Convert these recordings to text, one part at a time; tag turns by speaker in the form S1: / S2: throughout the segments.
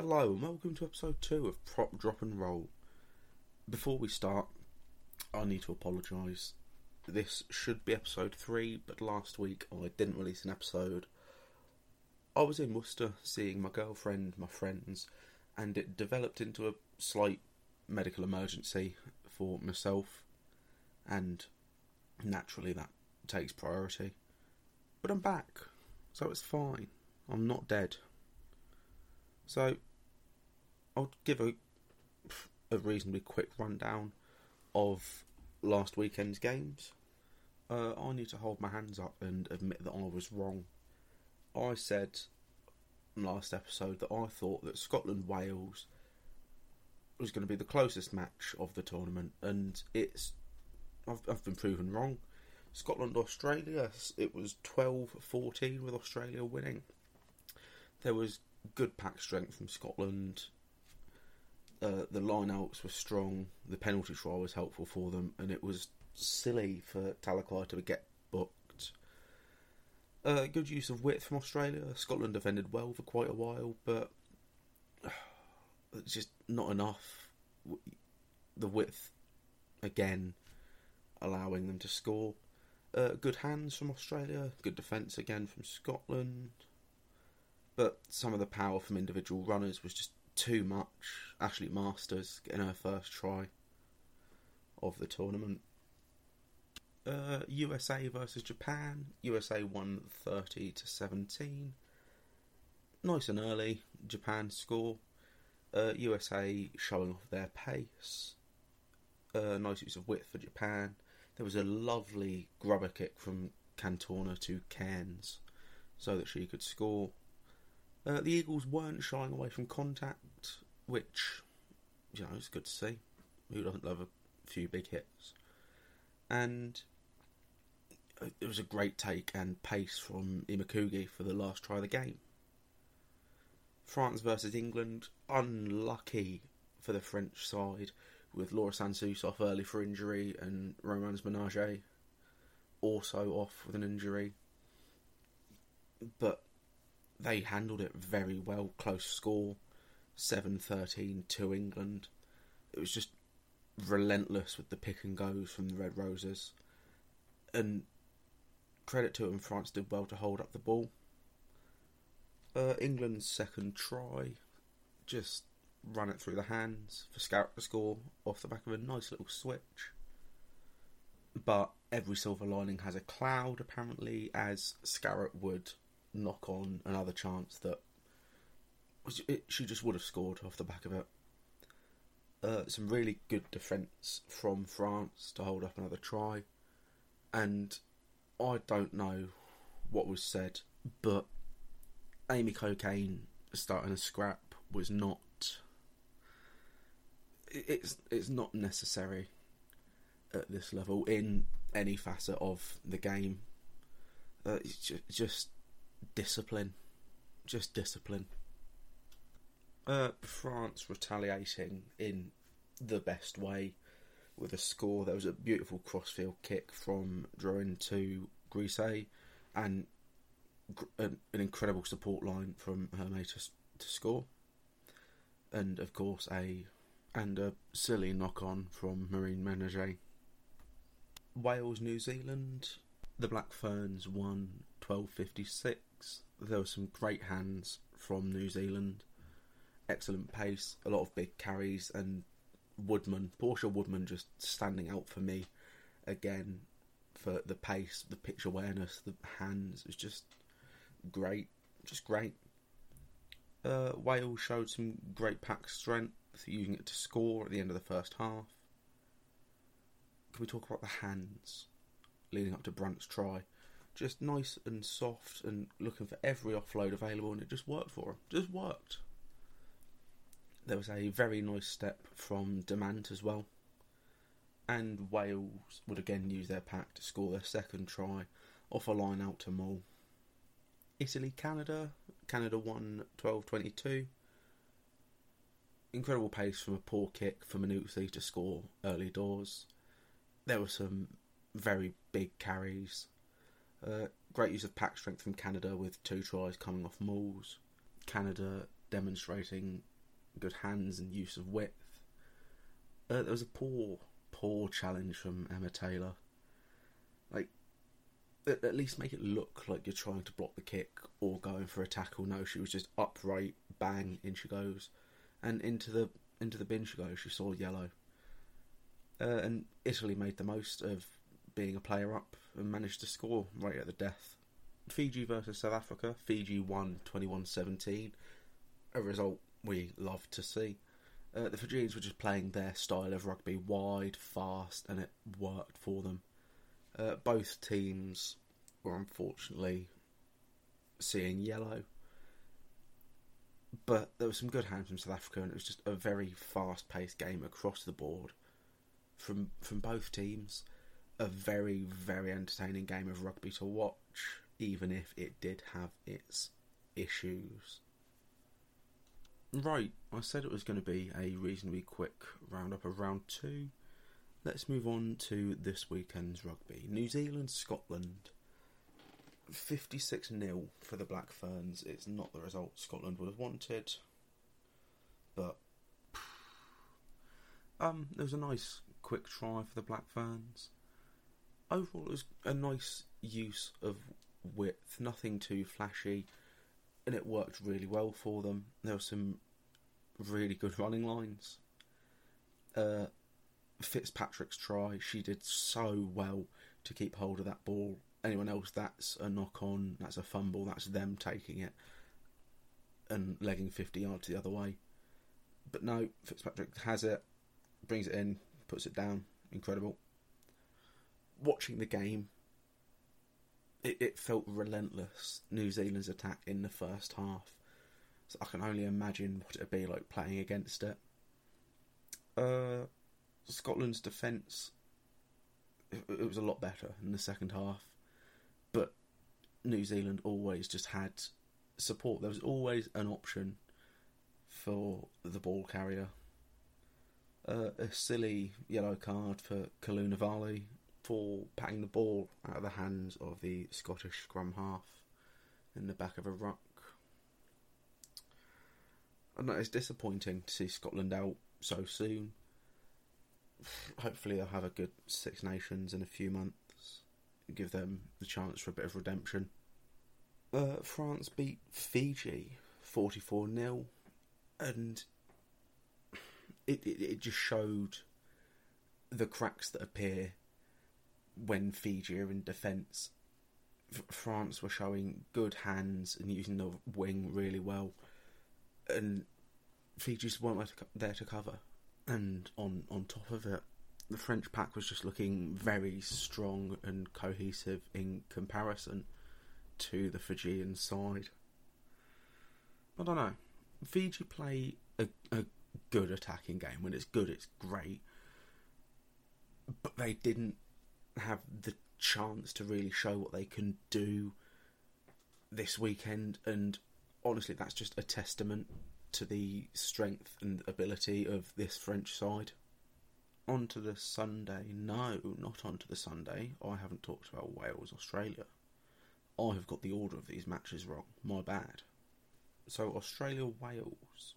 S1: Hello and welcome to episode 2 of Prop Drop and Roll. Before we start, I need to apologise. This should be episode 3, but last week I didn't release an episode. I was in Worcester seeing my girlfriend, my friends, and it developed into a slight medical emergency for myself, and naturally that takes priority. But I'm back, so it's fine. I'm not dead. So, I'll give a, a reasonably quick rundown of last weekend's games. Uh, I need to hold my hands up and admit that I was wrong. I said last episode that I thought that Scotland Wales was going to be the closest match of the tournament, and it's I've, I've been proven wrong. Scotland Australia, it was 12 14 with Australia winning. There was good pack strength from Scotland. Uh, the lineouts were strong. The penalty try was helpful for them, and it was silly for Talakai to get booked. Uh, good use of width from Australia. Scotland defended well for quite a while, but it's just not enough. The width, again, allowing them to score. Uh, good hands from Australia. Good defence again from Scotland but some of the power from individual runners was just too much. Ashley Marsters getting her first try of the tournament. Uh, USA versus Japan. USA won 30 to 17. Nice and early. Japan score. Uh, USA showing off their pace. Uh, nice use of width for Japan. There was a lovely grubber kick from Cantona to Cairns so that she could score. Uh, the Eagles weren't shying away from contact, which, you know, it's good to see. Who doesn't love a few big hits? And it was a great take and pace from Imakugi for the last try of the game. France versus England, unlucky for the French side, with Laure Sansus off early for injury and Romane Menage also off with an injury. But they handled it very well. Close score, 7-13 to England. It was just relentless with the pick and goes from the Red Roses. And credit to them, France did well to hold up the ball. Uh, England's second try, just run it through the hands for Scarratt to score off the back of a nice little switch. But every silver lining has a cloud, apparently, as Scarratt would knock on another chance that it, she just would have scored off the back of it. Uh, some really good defence from France to hold up another try, and I don't know what was said, but Amy Cokayne starting a scrap was not. It's it's not necessary at this level in any facet of the game. Uh, it's just discipline. Just discipline. Uh, France retaliating in the best way with a score. There was a beautiful crossfield kick from Drouin to Grisez and an, an, incredible support line from Hermet to, to score. And of course, a and a silly knock on from Marine Menage. Wales, New Zealand. The Black Ferns won 1256 there were some great hands from New Zealand. Excellent pace, a lot of big carries, and Woodman, Portia Woodman, just standing out for me again for the pace, the pitch awareness, the hands. It's just great, just great. Uh, Wales showed some great pack strength, using it to score at the end of the first half. Can we talk about the hands leading up to Brunt's try? just nice and soft and looking for every offload available, and it just worked for him. Just worked. There was a very nice step from Demant as well. And Wales would again use their pack to score their second try off a line out to Mull. Italy, Canada. Canada won 12 22. Incredible pace from a poor kick for Minuzzi to score early doors. There were some very big carries uh, great use of pack strength from Canada with two tries coming off mauls. Canada demonstrating good hands and use of width. Uh, there was a poor, poor challenge from Emma Taylor. Like, at, at least make it look like you're trying to block the kick or going for a tackle. No, she was just upright, bang, in she goes, and into the into the bin she goes. She saw yellow, uh, and Italy made the most of being a player up and managed to score right at the death. Fiji versus South Africa. Fiji won 21-17, a result we love to see. Uh, the Fijians were just playing their style of rugby, wide, fast, and it worked for them. Uh, both teams were unfortunately seeing yellow, but there was some good hands from South Africa, and it was just a very fast-paced game across the board from from both teams. A very, very entertaining game of rugby to watch, even if it did have its issues. Right, I said it was going to be a reasonably quick roundup of round two. Let's move on to this weekend's rugby. New Zealand, Scotland. 56 0 for the Black Ferns. It's not the result Scotland would have wanted, but um, there was a nice quick try for the Black Ferns. Overall, it was a nice use of width, nothing too flashy, and it worked really well for them. There were some really good running lines. Uh, Fitzpatrick's try, she did so well to keep hold of that ball. Anyone else, that's a knock on, that's a fumble, that's them taking it and legging 50 yards the other way. But no, Fitzpatrick has it, brings it in, puts it down. Incredible. Watching the game, it, it felt relentless. New Zealand's attack in the first half. So I can only imagine what it'd be like playing against it. Uh, Scotland's defence, it, it was a lot better in the second half, but New Zealand always just had support. There was always an option for the ball carrier. Uh, a silly yellow card for Kalounivale patting the ball out of the hands of the Scottish scrum half in the back of a ruck. I know it's disappointing to see Scotland out so soon. Hopefully, they'll have a good Six Nations in a few months, give them the chance for a bit of redemption. Uh, France beat Fiji 44 0, and it, it, it just showed the cracks that appear when Fiji are in defence. France were showing good hands and using the wing really well, and Fiji just weren't there to, cover. And on, on top of it, the French pack was just looking very strong and cohesive in comparison to the Fijian side. I don't know. Fiji play a, a good attacking game. When it's good, it's great. But they didn't have the chance to really show what they can do this weekend, and honestly, that's just a testament to the strength and ability of this French side. On to the Sunday. No, not on to the Sunday. I haven't talked about Wales, Australia. I have got the order of these matches wrong. My bad. So, Australia, Wales.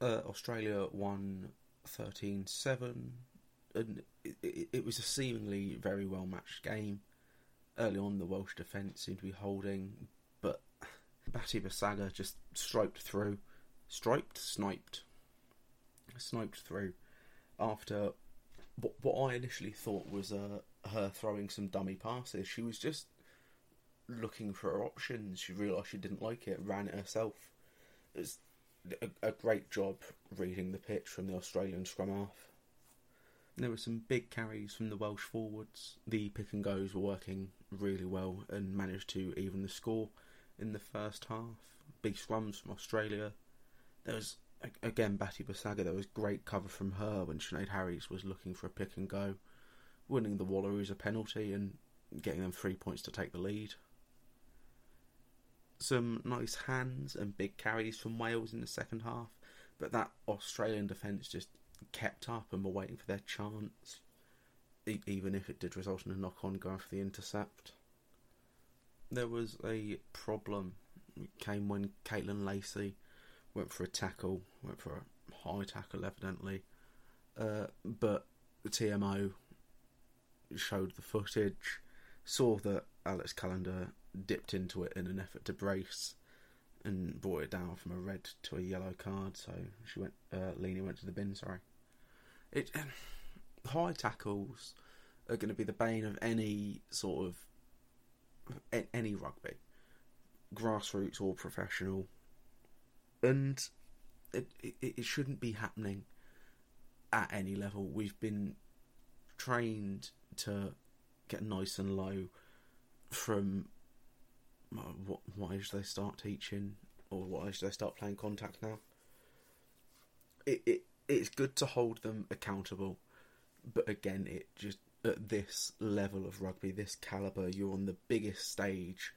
S1: Uh, Australia won 13 7, it, it, was a seemingly very well matched game. Early on, the Welsh defence seemed to be holding, but Batibasaga just striped through. Striped? Sniped. Sniped through after what, what I initially thought was uh, her throwing some dummy passes. She was just looking for her options. She realised she didn't like it, ran it herself. It was a, a great job reading the pitch from the Australian scrum half. There were some big carries from the Welsh forwards. The pick and goes were working really well and managed to even the score in the first half. Big scrums from Australia. There was again Batibasaga. There was great cover from her when Sioned Harries was looking for a pick and go, winning the Wallaroos a penalty and getting them three points to take the lead. Some nice hands and big carries from Wales in the second half, but that Australian defence just kept up and were waiting for their chance, e- even if it did result in a knock on going for the intercept. There was a problem came when Kaitlan Leaney went for a tackle, went for a high tackle, evidently. Uh, but the TMO showed the footage, saw that Alex Callender dipped into it in an effort to brace, and brought it down from a red to a yellow card. So she went, uh, Lena went to the bin. Sorry. It high tackles are going to be the bane of any sort of any rugby, grassroots or professional, and it, it, it shouldn't be happening at any level. We've been trained to get nice and low from Uh, what, what age they start teaching or what age they start playing contact now. It, it it's good to hold them accountable, but again, it just at this level of rugby, this caliber, you're on the biggest stage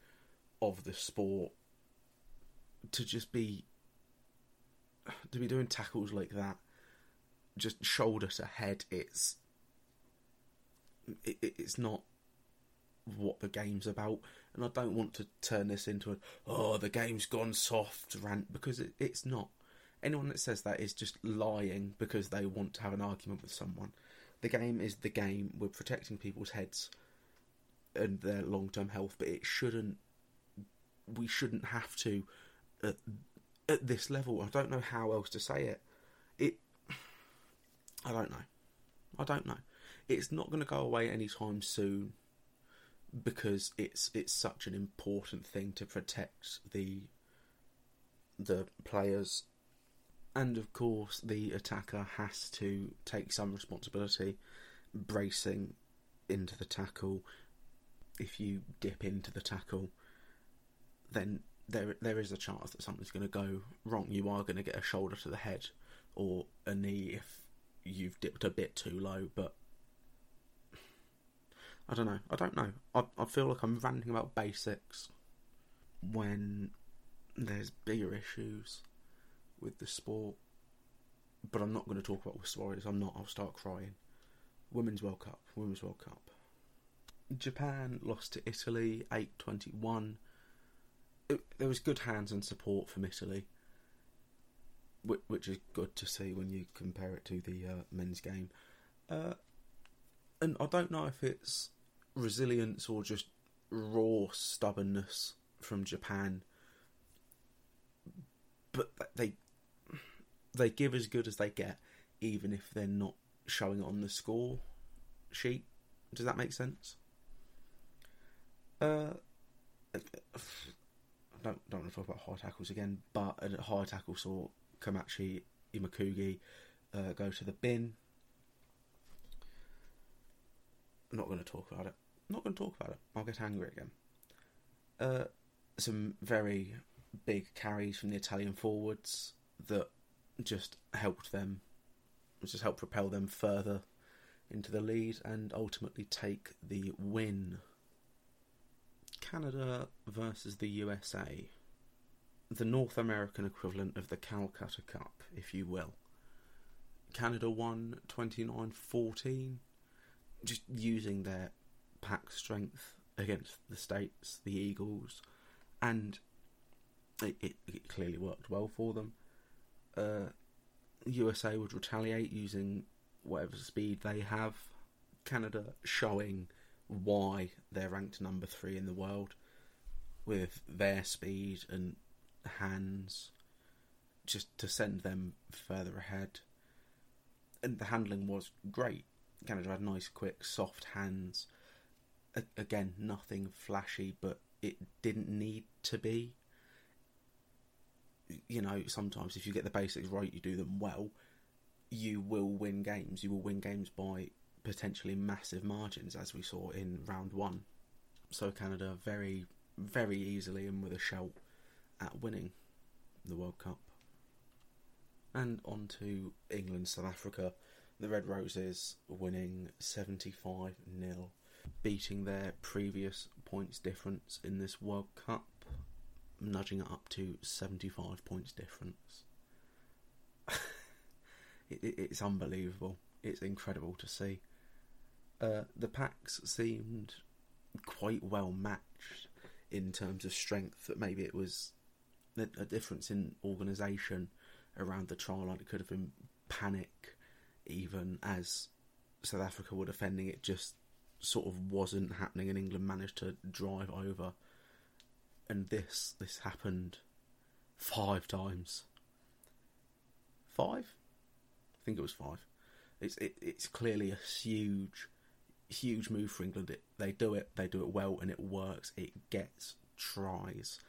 S1: of the sport. To just be to be doing tackles like that, just shoulder to head, it's it, it's not what the game's about, and I don't want to turn this into a oh the game's gone soft rant because it, it's not. Anyone that says that is just lying because they want to have an argument with someone. The game is the game. We're protecting people's heads and their long term health, but it shouldn't. We shouldn't have to at, at this level. I don't know how else to say it. It. I don't know. I don't know. It's not going to go away anytime soon because it's it's such an important thing to protect the the players. And of course the attacker has to take some responsibility bracing into the tackle. If you dip into the tackle then there there is a chance that something's going to go wrong. You are going to get a shoulder to the head or a knee if you've dipped a bit too low but I don't know. I don't know. I, I feel like I'm ranting about basics when there's bigger issues with the sport. But I'm not going to talk about with Suarez. I'm not. I'll start crying. Women's World Cup. Women's World Cup. Japan lost to Italy 8-21. there was good hands and support from Italy, which, is good to see when you compare it to the uh, men's game. Uh, and I don't know if it's resilience or just raw stubbornness from Japan. But they they give as good as they get, even if they're not showing it on the score sheet. Does that make sense? Uh, I don't don't want to talk about high tackles again, but a high tackle saw Komachi Imakugi uh, go to the bin I'm not going to talk about it. Not going to talk about it. I'll get angry again. Uh, some very big carries from the Italian forwards that just helped them, which just helped propel them further into the lead and ultimately take the win. Canada versus the USA. The North American equivalent of the Calcutta Cup, if you will. Canada won 29 14 just using their pack strength against the States, the Eagles, and it, it, it clearly worked well for them. Uh, USA would retaliate using whatever speed they have. Canada showing why they're ranked number three in the world with their speed and hands just to send them further ahead. And the handling was great. Canada had nice, quick, soft hands. Again, nothing flashy, but it didn't need to be. You know, sometimes if you get the basics right, you do them well, you will win games. You will win games by potentially massive margins, as we saw in round one. So Canada very, very easily and with a shout at winning the World Cup. And on to England, South Africa the Red Roses winning 75 0, beating their previous points difference in this World Cup, nudging it up to 75 points difference. it, it, it's unbelievable. It's incredible to see. Uh, the packs seemed quite well matched in terms of strength, that maybe it was a, difference in organisation around the trial line. It could have been panic, even as South Africa were defending. It just sort of wasn't happening, and England managed to drive over. And this this happened five times. Five, I think it was five. It's it, it's clearly a huge, huge move for England. It, they do it, they do it well, and it works. It gets tries,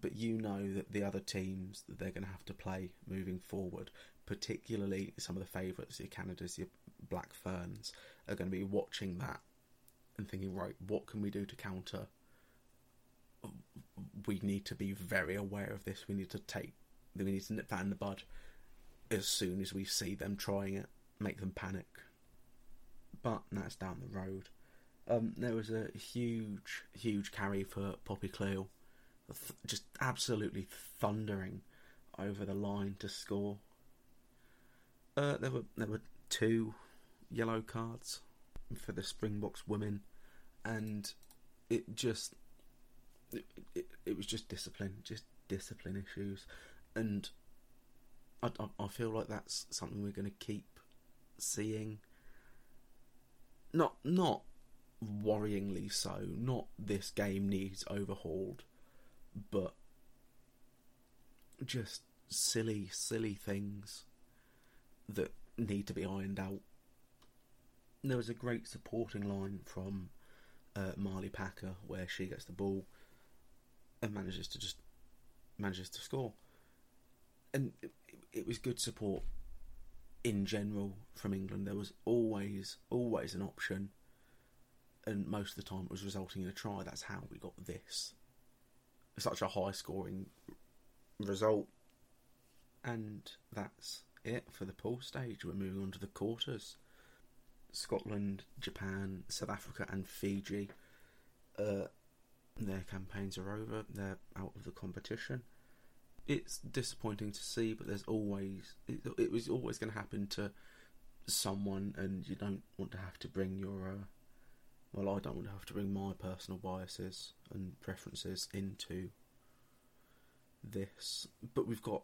S1: but you know that the other teams that they're going to have to play moving forward, particularly some of the favourites, your Canadas, your Black Ferns, are going to be watching that and thinking, right, what can we do to counter? We need to be very aware of this. We need to take, we need to nip that in the bud as soon as we see them trying it, make them panic. But that's down the road. Um, there was a huge, huge carry for Poppy Cleall, just absolutely thundering over the line to score. Uh, there were there were two yellow cards for the Springboks women, and it just it, it, it was just discipline, just discipline issues, and I, I, I feel like that's something we're going to keep seeing. Not not worryingly so. Not this game needs overhauled, but just silly, silly things that need to be ironed out. There was a great supporting line from uh, Marlie Packer where she gets the ball and manages to just manages to score, and it, it was good support in general from England. There was always always an option, and most of the time it was resulting in a try. That's how we got this such a high scoring result, and that's it for the pool stage. We're moving on to the quarters. Scotland, Japan, South Africa, and Fiji. Uh, their campaigns are over. They're out of the competition. It's disappointing to see, but there's always it, it was always going to happen to someone, and you don't want to have to bring your uh, well, I don't want to have to bring my personal biases and preferences into this. But we've got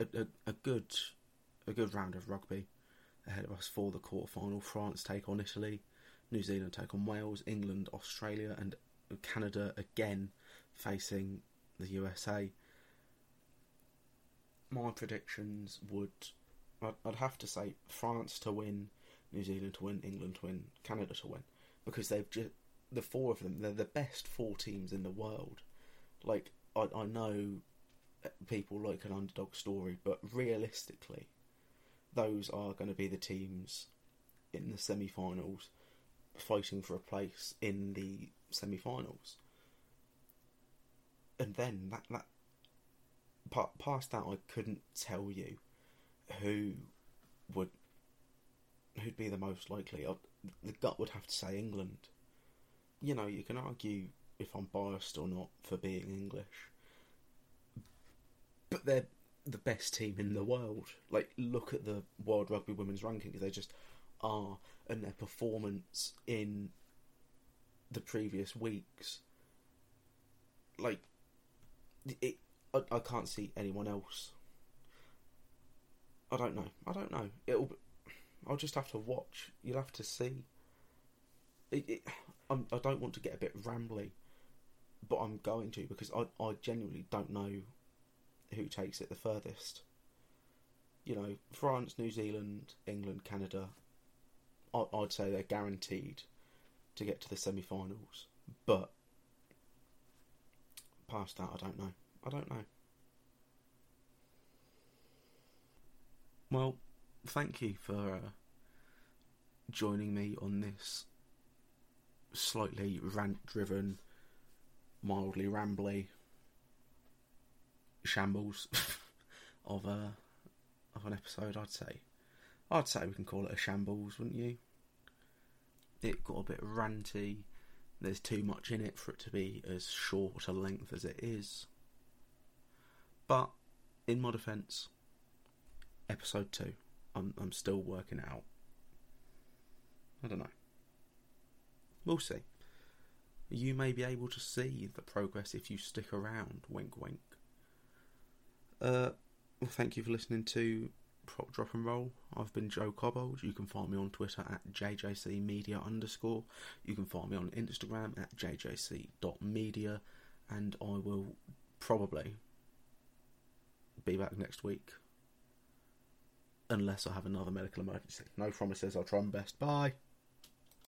S1: a, a, a good a good round of rugby ahead of us for the quarter final. France take on Italy, New Zealand take on Wales, England, Australia, and Canada again facing the USA. My predictions would, I'd, I'd have to say France to win, New Zealand to win, England to win, Canada to win, because they've just the four of them. They're the best four teams in the world. Like I, I know people like an underdog story, but realistically, those are going to be the teams in the semi-finals fighting for a place in the semi-finals. And then that that past that, I couldn't tell you who would who'd be the most likely. I, the gut would have to say England. You know, you can argue if I'm biased or not for being English, but they're the best team in the world. Like, look at the World Rugby Women's rankings; they just are, and their performance in the previous weeks. Like, it, I, I can't see anyone else. I don't know. I don't know. It'll. I'll just have to watch. You'll have to see. It, it, I don't want to get a bit rambly, but I'm going to because I, I genuinely don't know who takes it the furthest. You know, France, New Zealand, England, Canada. I'd say they're guaranteed to get to the semi-finals, but past that, I don't know. I don't know. Well, thank you for uh, joining me on this slightly rant-driven, mildly rambly shambles of a of an episode. I'd say, I'd say we can call it a shambles, wouldn't you? It got a bit ranty. There's too much in it for it to be as short a length as it is. But in my defence, episode two, I'm I'm still working out. I don't know. We'll see. You may be able to see the progress if you stick around. Wink, wink. Uh, well, thank you for listening to Prop Drop and Roll. I've been Joe Cobbold. You can find me on Twitter at jjcmedia underscore. You can find me on Instagram at jjc.media. And I will probably be back next week. Unless I have another medical emergency. No promises, I'll try my best. Bye.